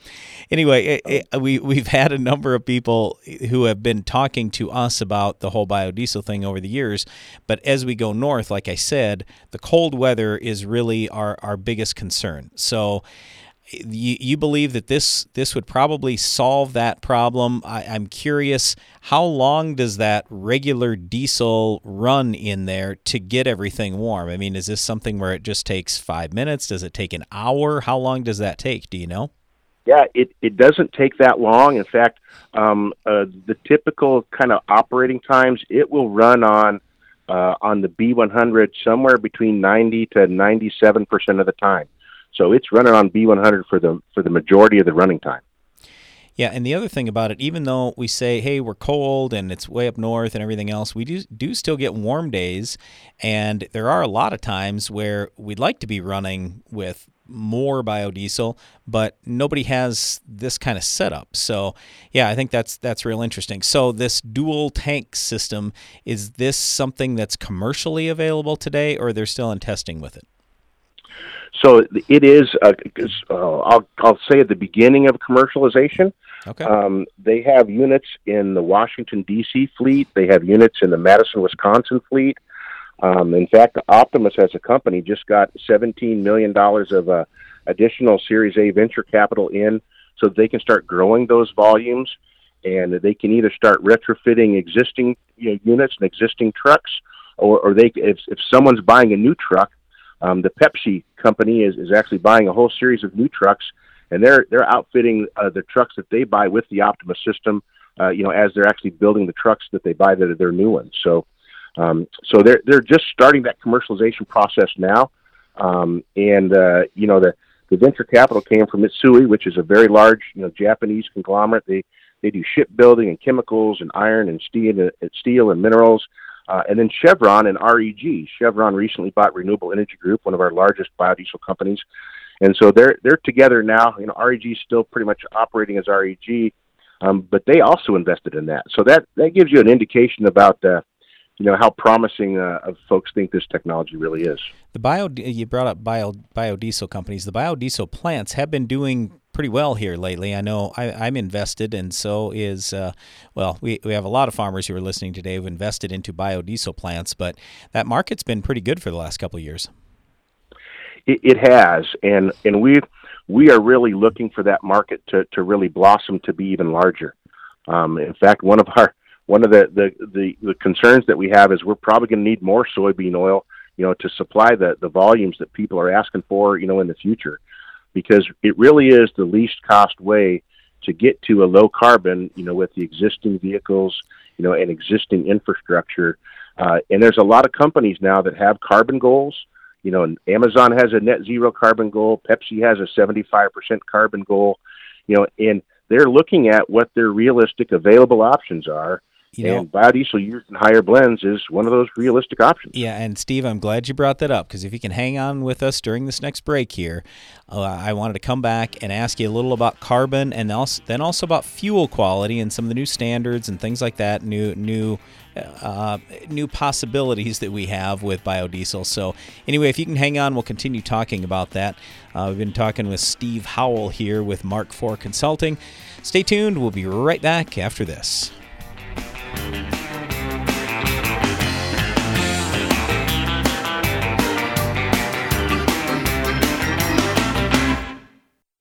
B: anyway, it, it, we we've had a number of people who have been talking to us about the whole biodiesel thing over the years. But as we go north, like I said, the cold weather is really our our biggest concern. So you, you believe that this this would probably solve that problem. I, I'm curious, how long does that regular diesel run in there to get everything warm? I mean, is this something where it just takes five minutes? Does it take an hour? How long does that take? Do you know?
P: Yeah, it, it doesn't take that long. In fact, um, uh, the typical kind of operating times, it will run on uh, on the B100 somewhere between 90 to 97 percent of the time. So it's running on B100 for the for the majority of the running time.
B: Yeah, and the other thing about it, even though we say, "Hey, we're cold and it's way up north and everything else," we do do still get warm days, and there are a lot of times where we'd like to be running with more biodiesel, but nobody has this kind of setup. So, yeah, I think that's that's real interesting. So, this dual tank system is this something that's commercially available today, or they're still in testing with it?
P: So it is. Uh, uh, I'll I'll say at the beginning of commercialization.
B: Okay.
P: Um, they have units in the Washington D.C. fleet. They have units in the Madison, Wisconsin fleet. Um, in fact, Optimus as a company just got $17 million of uh, additional Series A venture capital in so they can start growing those volumes and they can either start retrofitting existing you know, units and existing trucks or, or they if, if someone's buying a new truck, um, the Pepsi company is, is actually buying a whole series of new trucks, and they're they're outfitting uh, the trucks that they buy with the Optimus system. Uh, you know, as they're actually building the trucks that they buy that are their new ones. So, um, so they're they're just starting that commercialization process now, um, and uh, you know the the venture capital came from Mitsui, which is a very large you know Japanese conglomerate. They they do shipbuilding and chemicals and iron and steel and steel and minerals. Uh, and then Chevron and REG. Chevron recently bought Renewable Energy Group, one of our largest biodiesel companies, and so they're they're together now. You know, REG is still pretty much operating as REG, um, but they also invested in that. So that that gives you an indication about uh, you know how promising uh, folks think this technology really is.
B: The bio you brought up bio biodiesel companies. The biodiesel plants have been doing pretty well here lately. I know I, am invested, and so is uh, well. We we have a lot of farmers who are listening today who've invested into biodiesel plants, but that market's been pretty good for the last couple of years.
P: It, it has, and and we we are really looking for that market to to really blossom to be even larger. Um, in fact, one of our one of the, the, the, the concerns that we have is we're probably going to need more soybean oil, you know, to supply the, the volumes that people are asking for, you know, in the future because it really is the least cost way to get to a low carbon, you know, with the existing vehicles, you know, and existing infrastructure. Uh, and there's a lot of companies now that have carbon goals. You know, Amazon has a net zero carbon goal. Pepsi has a 75% carbon goal. You know, and they're looking at what their realistic available options are.
B: You know-
P: and biodiesel used in higher blends is one of those realistic options.
B: Yeah, and Steve, I'm glad you brought that up because if you can hang on with us during this next break here, uh, I wanted to come back and ask you a little about carbon and also, then also about fuel quality and some of the new standards and things like that, new new uh, new possibilities that we have with biodiesel. So anyway, if you can hang on, we'll continue talking about that. Uh, we've been talking with Steve Howell here with Mark IV Consulting. Stay tuned. We'll be right back after this.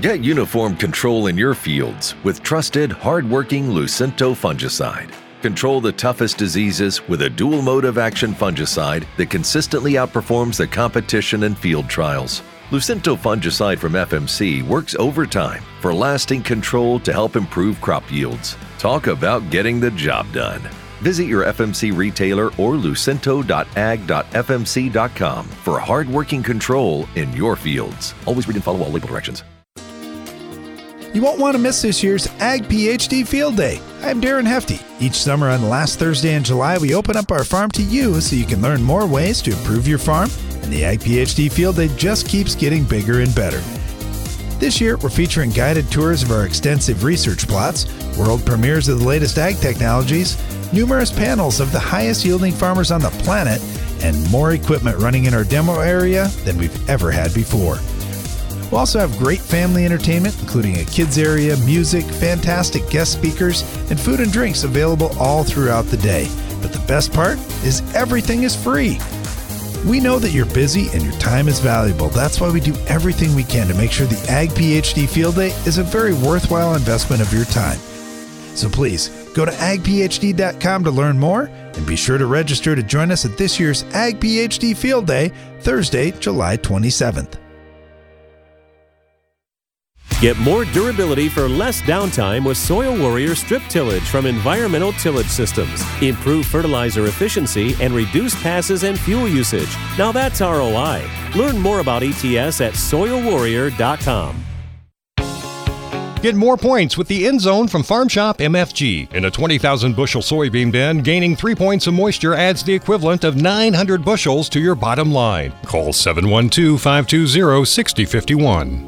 M: Get uniform control in your fields with trusted, hard-working Lucento fungicide. Control the toughest diseases with a dual mode of action fungicide that consistently outperforms the competition in field trials. Lucento fungicide from FMC works overtime for lasting control to help improve crop yields. Talk about getting the job done. Visit your FMC retailer or lucento.ag.fmc.com for hard-working control in your fields. Always read and follow all label directions.
A: You won't want to miss this year's Ag PhD Field Day. I'm Darren Hefty. Each summer on the last Thursday in July, we open up our farm to you so you can learn more ways to improve your farm, and the Ag PhD Field Day just keeps getting bigger and better. This year, we're featuring guided tours of our extensive research plots, world premieres of the latest ag technologies, numerous panels of the highest yielding farmers on the planet, and more equipment running in our demo area than we've ever had before. We'll also have great family entertainment, including a kids area, music, fantastic guest speakers, and food and drinks available all throughout the day. But the best part is everything is free. We know that you're busy and your time is valuable. That's why we do everything we can to make sure the Ag PhD Field Day is a very worthwhile investment of your time. So please go to agphd.com to learn more and be sure to register to join us at this year's Ag PhD Field Day, Thursday, July 27th.
Q: Get more durability for less downtime with Soil Warrior strip tillage from Environmental Tillage Systems. Improve fertilizer efficiency and reduce passes and fuel usage. Now that's ROI. Learn more about ETS at soilwarrior.com.
R: Get more points with the end zone from Farm Shop MFG. In a 20,000 bushel soybean bin, gaining three points of moisture adds the equivalent of 900 bushels to your bottom line. Call 712 520 6051.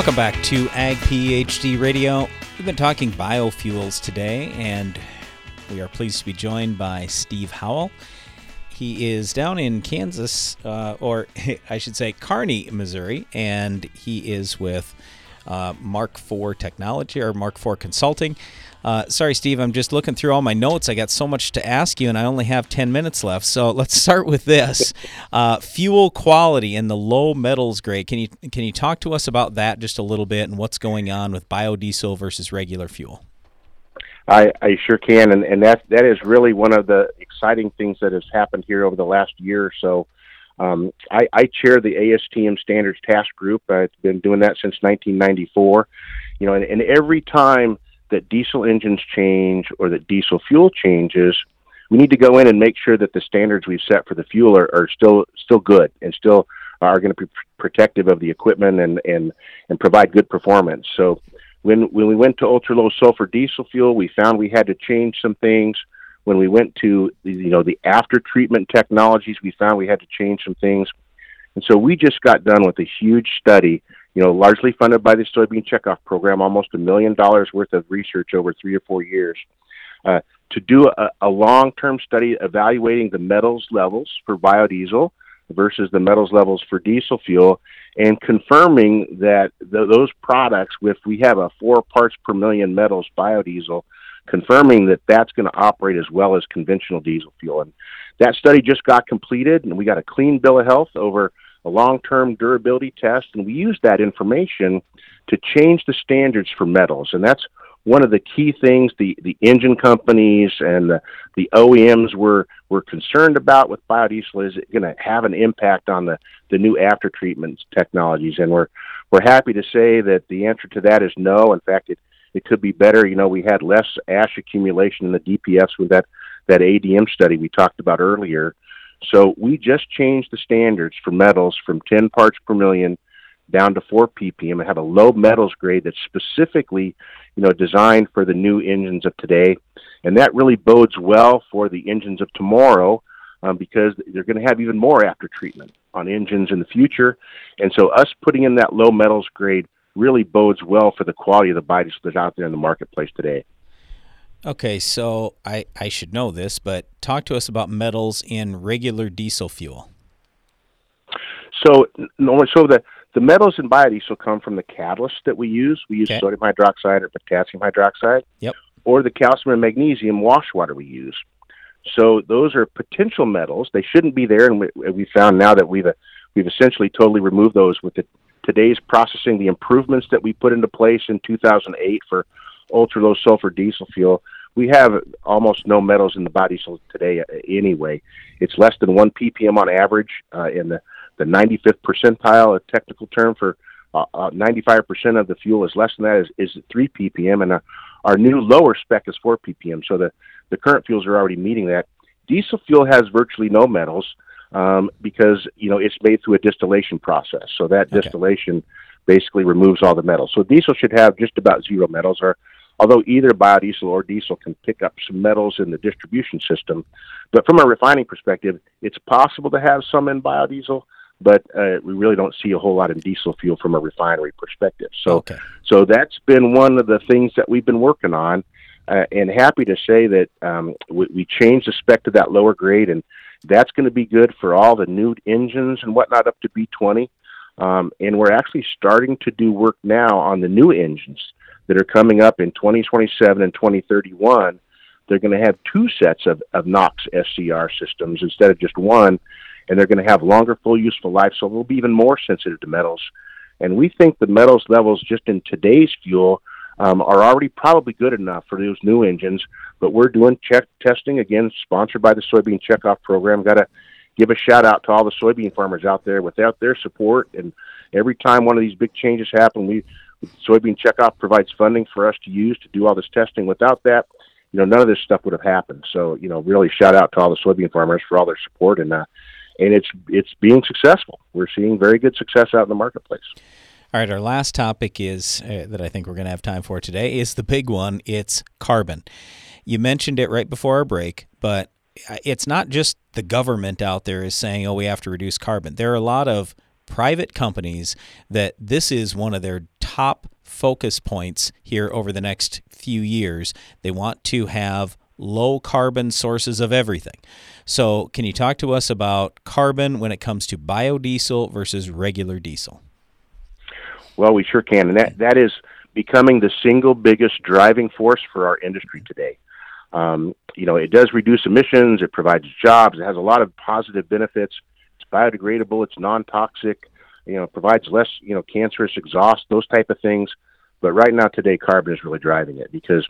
B: Welcome back to Ag PhD Radio. We've been talking biofuels today, and we are pleased to be joined by Steve Howell. He is down in Kansas, uh, or I should say Kearney, Missouri, and he is with uh, Mark IV Technology or Mark IV Consulting. Uh, sorry, Steve, I'm just looking through all my notes. I got so much to ask you, and I only have 10 minutes left. So let's start with this: uh, fuel quality and the low metals grade. Can you can you talk to us about that just a little bit and what's going on with biodiesel versus regular fuel?
P: I, I sure can, and, and that that is really one of the exciting things that has happened here over the last year or so. Um, I, I chair the ASTM Standards Task Group. I've been doing that since 1994. You know, and, and every time that diesel engines change or that diesel fuel changes, we need to go in and make sure that the standards we've set for the fuel are, are still still good and still are going to be protective of the equipment and and and provide good performance. So when when we went to ultra low sulfur diesel fuel, we found we had to change some things. when we went to you know the after treatment technologies, we found we had to change some things, and so we just got done with a huge study. You know, largely funded by the soybean checkoff program, almost a million dollars worth of research over three or four years, uh, to do a, a long-term study evaluating the metals levels for biodiesel versus the metals levels for diesel fuel, and confirming that those products, if we have a four parts per million metals biodiesel, confirming that that's going to operate as well as conventional diesel fuel. And that study just got completed, and we got a clean bill of health over a long-term durability test, and we use that information to change the standards for metals, and that's one of the key things the, the engine companies and the, the OEMs were, were concerned about with biodiesel is it going to have an impact on the, the new after treatment technologies. And we're, we're happy to say that the answer to that is no. In fact, it, it could be better. You know, we had less ash accumulation in the DPFs with that, that ADM study we talked about earlier. So we just changed the standards for metals from 10 parts per million down to 4 ppm and have a low metals grade that's specifically you know designed for the new engines of today. And that really bodes well for the engines of tomorrow um, because they're going to have even more after treatment on engines in the future. And so us putting in that low metals grade really bodes well for the quality of the biodiesel that's out there in the marketplace today
B: Okay, so I, I should know this, but talk to us about metals in regular diesel fuel.
P: So, so the the metals in biodiesel come from the catalyst that we use. We use okay. sodium hydroxide or potassium hydroxide.
B: Yep.
P: Or the calcium and magnesium wash water we use. So those are potential metals. They shouldn't be there, and we, we found now that we've uh, we've essentially totally removed those with the, today's processing. The improvements that we put into place in 2008 for ultra low sulfur diesel fuel. We have almost no metals in the biodiesel today uh, anyway. It's less than one ppm on average uh, in the the 95th percentile, a technical term for uh, uh, 95% of the fuel is less than that is, is 3 ppm, and our, our new lower spec is 4 ppm. So the, the current fuels are already meeting that. Diesel fuel has virtually no metals um, because you know it's made through a distillation process. So that okay. distillation basically removes all the metals. So diesel should have just about zero metals, or although either biodiesel or diesel can pick up some metals in the distribution system. But from a refining perspective, it's possible to have some in biodiesel but uh, we really don't see a whole lot in diesel fuel from a refinery perspective. So,
B: okay.
P: so that's been one of the things that we've been working on, uh, and happy to say that um, we, we changed the spec to that lower grade, and that's going to be good for all the new engines and whatnot up to B20. Um, and we're actually starting to do work now on the new engines that are coming up in 2027 and 2031. They're going to have two sets of, of NOx SCR systems instead of just one and they're going to have longer full useful life, so they'll be even more sensitive to metals. And we think the metals levels just in today's fuel um, are already probably good enough for those new engines. But we're doing check testing again, sponsored by the Soybean Checkoff Program. Got to give a shout out to all the soybean farmers out there. Without their support, and every time one of these big changes happen, we Soybean Checkoff provides funding for us to use to do all this testing. Without that, you know, none of this stuff would have happened. So, you know, really shout out to all the soybean farmers for all their support and uh, and it's it's being successful. We're seeing very good success out in the marketplace.
B: All right, our last topic is uh, that I think we're going to have time for today is the big one. It's carbon. You mentioned it right before our break, but uh, it's not just the government out there is saying, "Oh, we have to reduce carbon." There are a lot of private companies that this is one of their top focus points here over the next few years. They want to have low carbon sources of everything. So, can you talk to us about carbon when it comes to biodiesel versus regular diesel?
P: Well, we sure can. And that, that is becoming the single biggest driving force for our industry today. Um, you know, it does reduce emissions, it provides jobs, it has a lot of positive benefits. Biodegradable, it's non toxic, you know, provides less, you know, cancerous exhaust, those type of things. But right now, today, carbon is really driving it because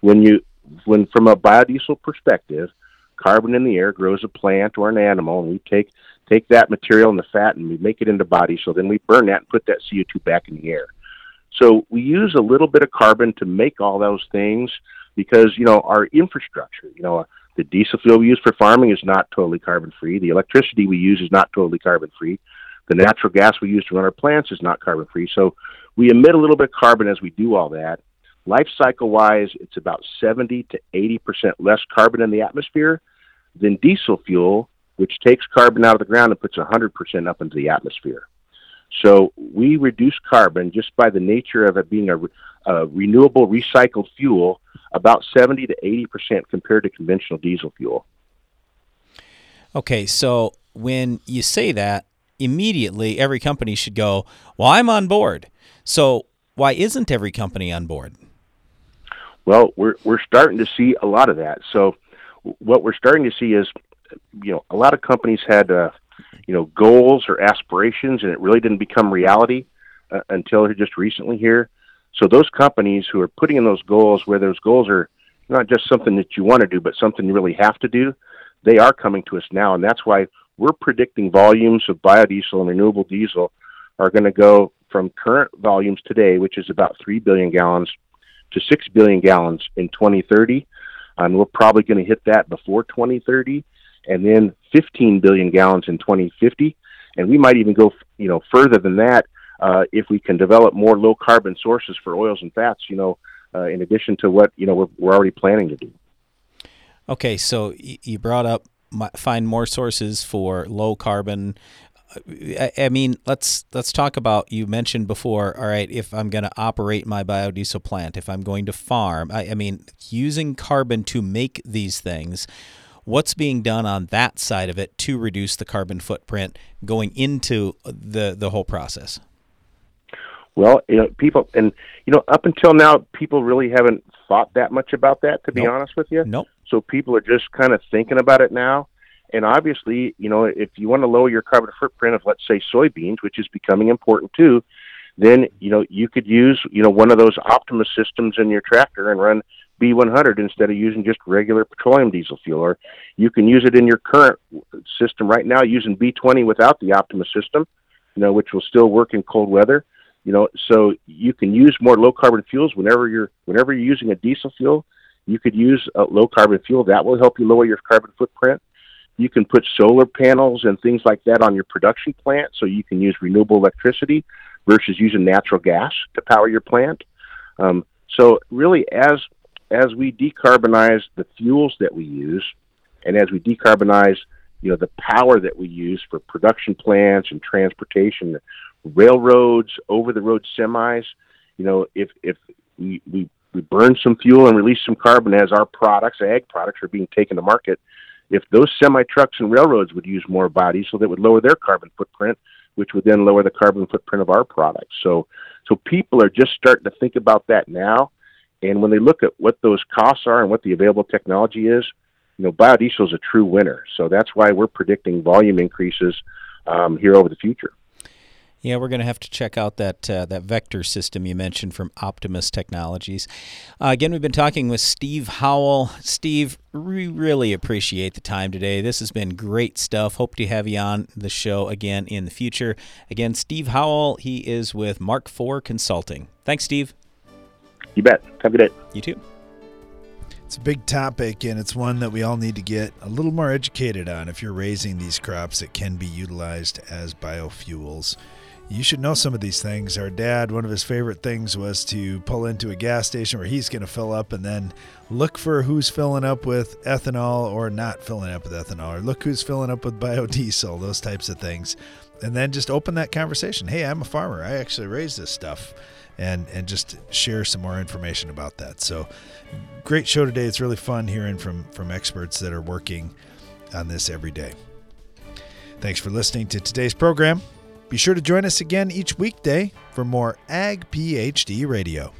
P: when you when from a biodiesel perspective, carbon in the air grows a plant or an animal, and we take take that material and the fat and we make it into body. So then we burn that and put that CO2 back in the air. So we use a little bit of carbon to make all those things because you know our infrastructure, you know, the diesel fuel we use for farming is not totally carbon free. The electricity we use is not totally carbon free. The natural gas we use to run our plants is not carbon free. So we emit a little bit of carbon as we do all that. life cycle wise, it's about 70 to 80 percent less carbon in the atmosphere than diesel fuel, which takes carbon out of the ground and puts 100 percent up into the atmosphere. So we reduce carbon just by the nature of it being a, a renewable recycled fuel about 70 to 80 percent compared to conventional diesel fuel.
B: Okay, so when you say that, immediately every company should go, Well, I'm on board. So why isn't every company on board?
P: Well, we're we're starting to see a lot of that. So what we're starting to see is you know, a lot of companies had uh, you know, goals or aspirations and it really didn't become reality uh, until just recently here. So those companies who are putting in those goals where those goals are not just something that you want to do but something you really have to do, they are coming to us now and that's why we're predicting volumes of biodiesel and renewable diesel are going to go from current volumes today, which is about 3 billion gallons, to 6 billion gallons in 2030. And we're probably going to hit that before 2030, and then 15 billion gallons in 2050. And we might even go, you know, further than that uh, if we can develop more low carbon sources for oils and fats. You know, uh, in addition to what you know we're, we're already planning to do.
B: Okay, so you brought up find more sources for low carbon. I, I mean, let's let's talk about. You mentioned before. All right, if I'm going to operate my biodiesel plant, if I'm going to farm, I, I mean, using carbon to make these things what's being done on that side of it to reduce the carbon footprint going into the the whole process?
P: Well, you know, people, and you know, up until now, people really haven't thought that much about that. To be
B: nope.
P: honest with you,
B: nope.
P: So people are just kind of thinking about it now. And obviously, you know, if you want to lower your carbon footprint of, let's say, soybeans, which is becoming important too, then you know you could use you know one of those Optimus systems in your tractor and run B100 instead of using just regular petroleum diesel fuel. Or you can use it in your current system right now using B20 without the Optimus system, you know, which will still work in cold weather. You know, so you can use more low carbon fuels whenever you're whenever you're using a diesel fuel. You could use a low carbon fuel that will help you lower your carbon footprint. You can put solar panels and things like that on your production plant, so you can use renewable electricity versus using natural gas to power your plant. Um, so really, as as we decarbonize the fuels that we use, and as we decarbonize, you know, the power that we use for production plants and transportation, railroads, over-the-road semis, you know, if if we, we we burn some fuel and release some carbon as our products, ag products, are being taken to market. If those semi trucks and railroads would use more biodiesel, that would lower their carbon footprint, which would then lower the carbon footprint of our products. So, so people are just starting to think about that now. And when they look at what those costs are and what the available technology is, you know, biodiesel is a true winner. So that's why we're predicting volume increases um, here over the future.
B: Yeah, we're going to have to check out that uh, that vector system you mentioned from Optimus Technologies. Uh, again, we've been talking with Steve Howell. Steve, we really appreciate the time today. This has been great stuff. Hope to have you on the show again in the future. Again, Steve Howell, he is with Mark IV Consulting. Thanks, Steve.
P: You bet. Have a good day.
B: You too.
A: It's a big topic, and it's one that we all need to get a little more educated on if you're raising these crops that can be utilized as biofuels. You should know some of these things. Our dad, one of his favorite things was to pull into a gas station where he's going to fill up and then look for who's filling up with ethanol or not filling up with ethanol, or look who's filling up with biodiesel, those types of things. And then just open that conversation. Hey, I'm a farmer. I actually raise this stuff and and just share some more information about that. So great show today. It's really fun hearing from from experts that are working on this every day. Thanks for listening to today's program. Be sure to join us again each weekday for more Ag PhD Radio.